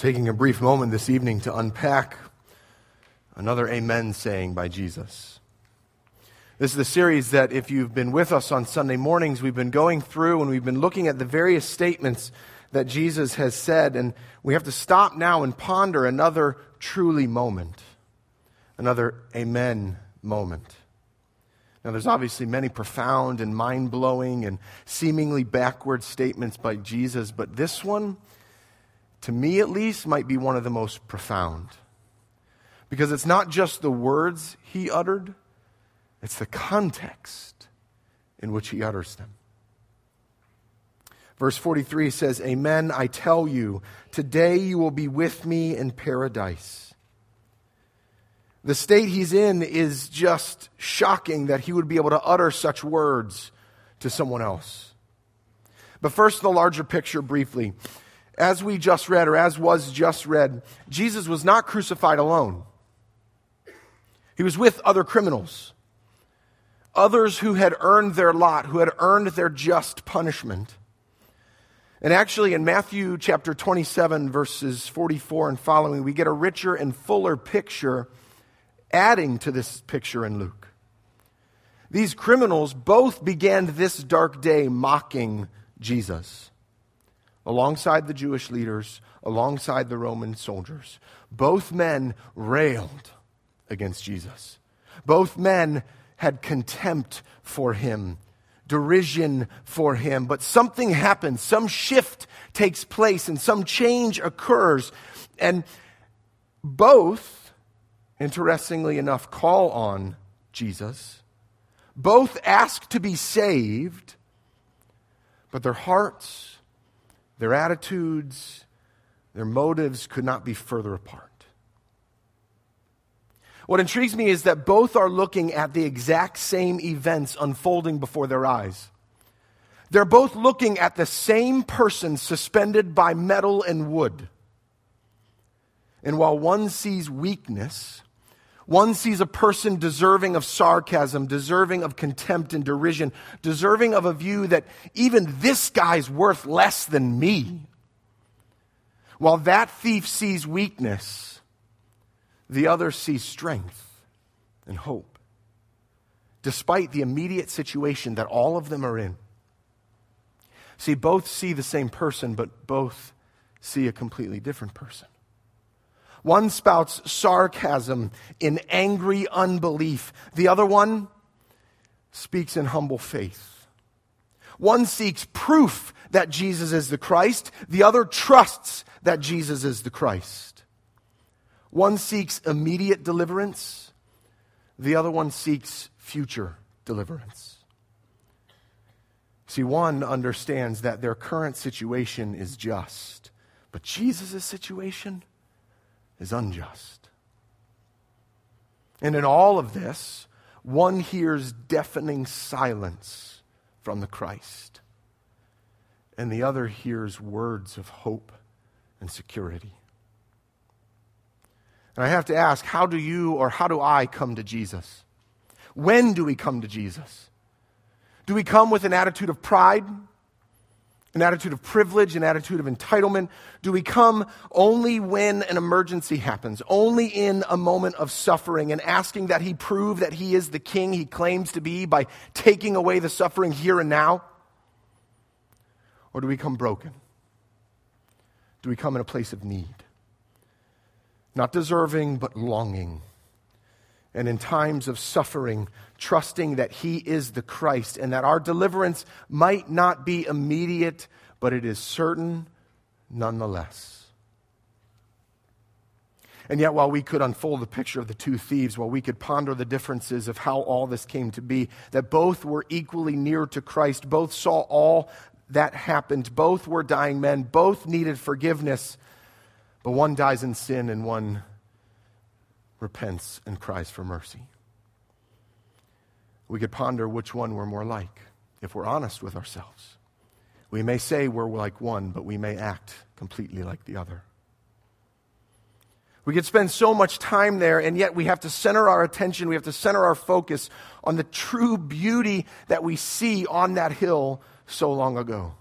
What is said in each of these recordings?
taking a brief moment this evening to unpack another Amen saying by Jesus. This is the series that, if you've been with us on Sunday mornings, we've been going through and we've been looking at the various statements that Jesus has said. And we have to stop now and ponder another truly moment, another Amen moment. Now, there's obviously many profound and mind blowing and seemingly backward statements by Jesus, but this one, to me at least, might be one of the most profound. Because it's not just the words he uttered, it's the context in which he utters them. Verse 43 says, Amen, I tell you, today you will be with me in paradise. The state he's in is just shocking that he would be able to utter such words to someone else. But first, the larger picture briefly. As we just read, or as was just read, Jesus was not crucified alone. He was with other criminals, others who had earned their lot, who had earned their just punishment. And actually, in Matthew chapter 27, verses 44 and following, we get a richer and fuller picture adding to this picture in Luke. These criminals both began this dark day mocking Jesus alongside the Jewish leaders, alongside the Roman soldiers. Both men railed against Jesus. Both men had contempt for him, derision for him. But something happens, some shift takes place, and some change occurs. And both interestingly enough, call on Jesus. Both ask to be saved, but their hearts, their attitudes, their motives could not be further apart. What intrigues me is that both are looking at the exact same events unfolding before their eyes. They're both looking at the same person suspended by metal and wood. And while one sees weakness, one sees a person deserving of sarcasm, deserving of contempt and derision, deserving of a view that even this guy's worth less than me. While that thief sees weakness, the other sees strength and hope, despite the immediate situation that all of them are in. See, both see the same person, but both see a completely different person. One spouts sarcasm in angry unbelief. The other one speaks in humble faith. One seeks proof that Jesus is the Christ. The other trusts that Jesus is the Christ. One seeks immediate deliverance. The other one seeks future deliverance. See, one understands that their current situation is just, but Jesus' situation is unjust. And in all of this, one hears deafening silence from the Christ, and the other hears words of hope and security. And I have to ask how do you or how do I come to Jesus? When do we come to Jesus? Do we come with an attitude of pride? An attitude of privilege, an attitude of entitlement? Do we come only when an emergency happens, only in a moment of suffering, and asking that He prove that He is the King He claims to be by taking away the suffering here and now? Or do we come broken? Do we come in a place of need? Not deserving, but longing and in times of suffering, trusting that He is the Christ and that our deliverance might not be immediate, but it is certain nonetheless. And yet, while we could unfold the picture of the two thieves, while we could ponder the differences of how all this came to be, that both were equally near to Christ, both saw all that happened, both were dying men, both needed forgiveness, but one dies in sin and one repents and cries for mercy. We could ponder which one we're more like if we're honest with ourselves. We may say we're like one, but we may act completely like the other. We could spend so much time there, and yet we have to center our attention, we have to center our focus on the true beauty that we see on that hill so long ago.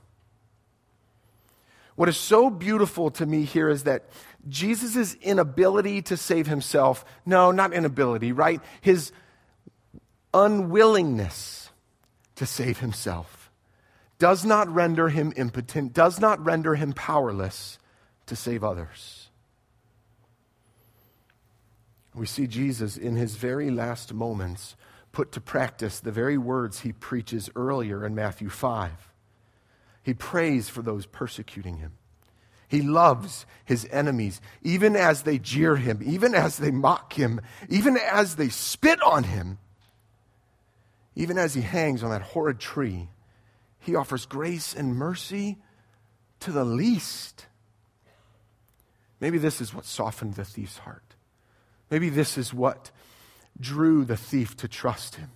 What is so beautiful to me here is that Jesus' inability to save himself, no, not inability, right? His unwillingness to save himself does not render him impotent, does not render him powerless to save others. We see Jesus in his very last moments put to practice the very words he preaches earlier in Matthew 5. He prays for those persecuting him. He loves his enemies, even as they jeer him, even as they mock him, even as they spit on him, even as he hangs on that horrid tree. He offers grace and mercy to the least. Maybe this is what softened the thief's heart. Maybe this is what drew the thief to trust him.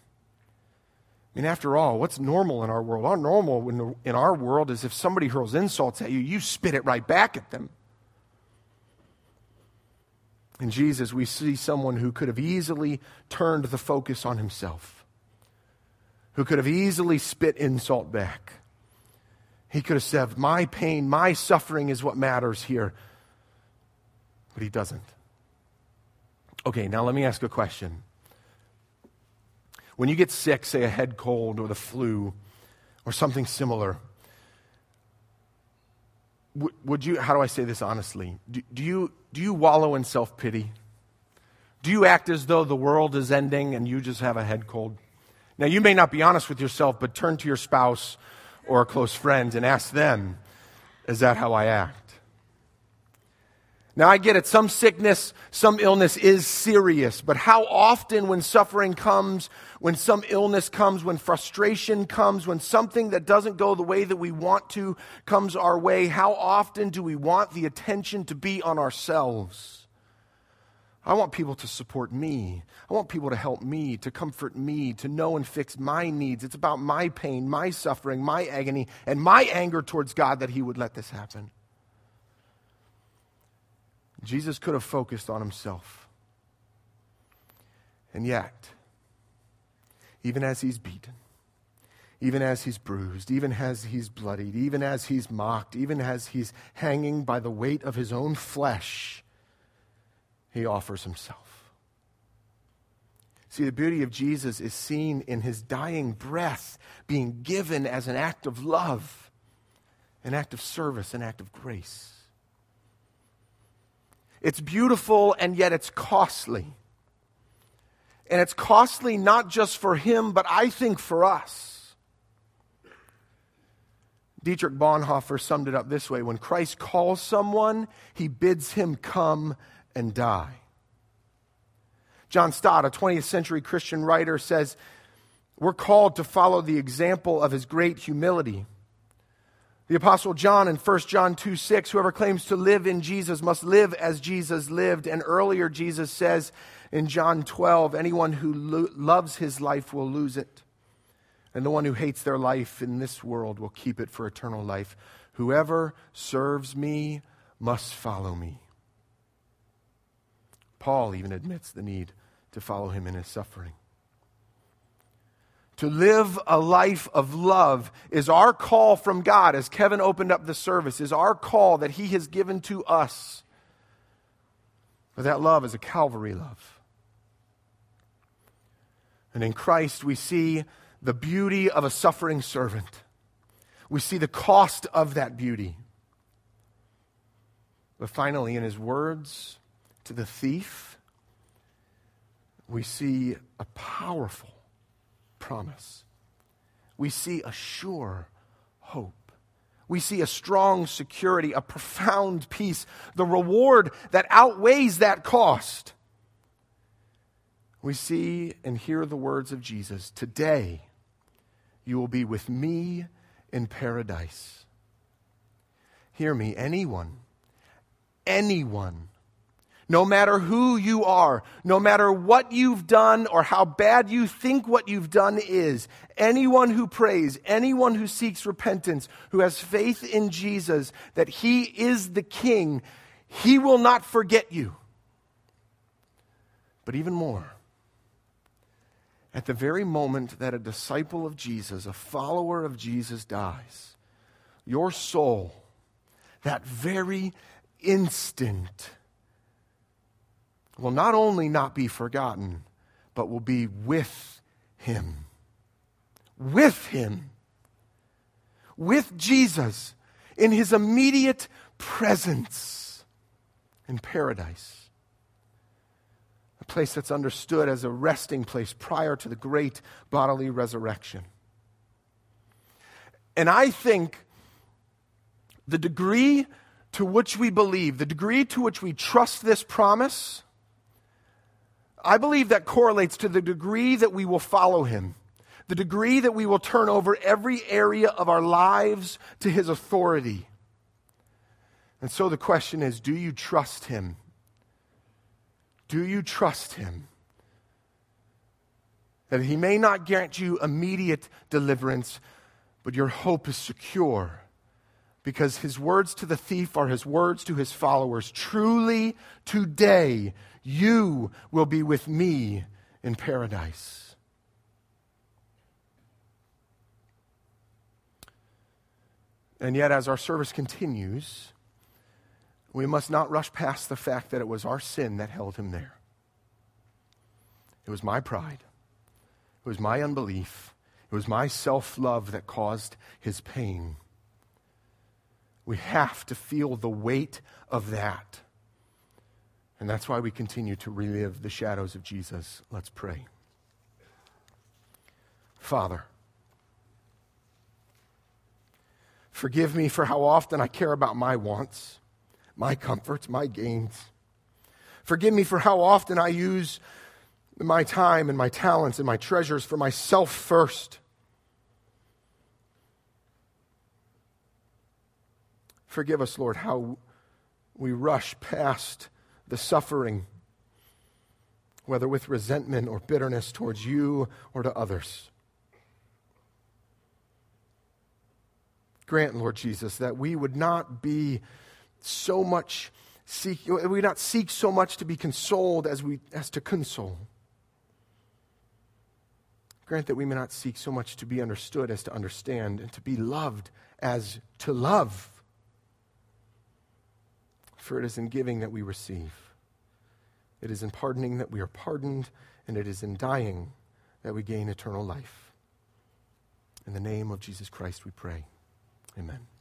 I mean, after all, what's normal in our world? Our normal in, our world is if somebody hurls insults at you, you spit it right back at them. In Jesus, we see someone who could have easily turned the focus on himself, who could have easily spit insult back. He could have said, My pain, my suffering is what matters here. But he doesn't. Okay, now let me ask a question. When you get sick, say a head cold or the flu or something similar, would, you, how do I say this honestly? Do, do you, do you wallow in self pity? Do you act as though the world is ending and you just have a head cold? Now, you may not be honest with yourself, but turn to your spouse or a close friend and ask them, Is that how I act? Now, I get it. Some sickness, some illness is serious, but how often when suffering comes, when some illness comes, when frustration comes, when something that doesn't go the way that we want to comes our way, how often do we want the attention to be on ourselves? I want people to support me. I want people to help me, to comfort me, to know and fix my needs. It's about my pain, my suffering, my agony, and my anger towards God that He would let this happen. Jesus could have focused on himself. And yet, even as he's beaten, even as he's bruised, even as he's bloodied, even as he's mocked, even as he's hanging by the weight of his own flesh, he offers himself. See, the beauty of Jesus is seen in his dying breath being given as an act of love, an act of service, an act of grace. It's beautiful and yet it's costly. And it's costly not just for him, but I think for us. Dietrich Bonhoeffer summed it up this way When Christ calls someone, he bids him come and die. John Stott, a 20th century Christian writer, says, We're called to follow the example of his great humility. The Apostle John in 1 John 2 6, whoever claims to live in Jesus must live as Jesus lived. And earlier, Jesus says in John 12, anyone who lo- loves his life will lose it. And the one who hates their life in this world will keep it for eternal life. Whoever serves me must follow me. Paul even admits the need to follow him in his suffering. To live a life of love is our call from God, as Kevin opened up the service, is our call that He has given to us. But that love is a Calvary love. And in Christ, we see the beauty of a suffering servant. We see the cost of that beauty. But finally, in his words to the thief, we see a powerful promise. We see a sure hope. We see a strong security, a profound peace, the reward that outweighs that cost. We see and hear the words of Jesus Today you will be with me in paradise. Hear me, anyone, anyone no matter who you are, no matter what you've done or how bad you think what you've done is, anyone who prays, anyone who seeks repentance, who has faith in Jesus that he is the king, he will not forget you. But even more, at the very moment that a disciple of Jesus, a follower of Jesus dies, your soul that very instant, will not only not be forgotten, but will be with him. With him. With Jesus in his immediate presence in paradise. A place that's understood as a resting place prior to the great bodily resurrection. And I think the degree to which we believe, the degree to which we trust this promise, I believe that correlates to the degree that we will follow him, the degree that we will turn over every area of our lives to his authority. And so the question is do you trust him? Do you trust him? That he may not grant you immediate deliverance, but your hope is secure because his words to the thief are his words to his followers. Truly, today you will be with me in paradise. And yet, as our service continues, we must not rush past the fact that it was our sin that held him there. It was my pride. It was my unbelief. It was my self love that caused his pain. We have to feel the weight of that. And that's why we continue to relive the shadows of Jesus. Let's pray. Father, forgive me for how often I care about my wants, my comforts, my gains. Forgive me for how often I use my time and my talents and my treasures for myself first. Forgive us, Lord, how we rush past the suffering, whether with resentment or bitterness towards you or to others. Grant, Lord Jesus, that we would not be so much seek, we not seek so much to be consoled as we as to console. Grant that we may not seek so much to be understood as to understand, and to be loved as to love. For it is in giving that we receive. It is in pardoning that we are pardoned, and it is in dying that we gain eternal life. In the name of Jesus Christ we pray. Amen.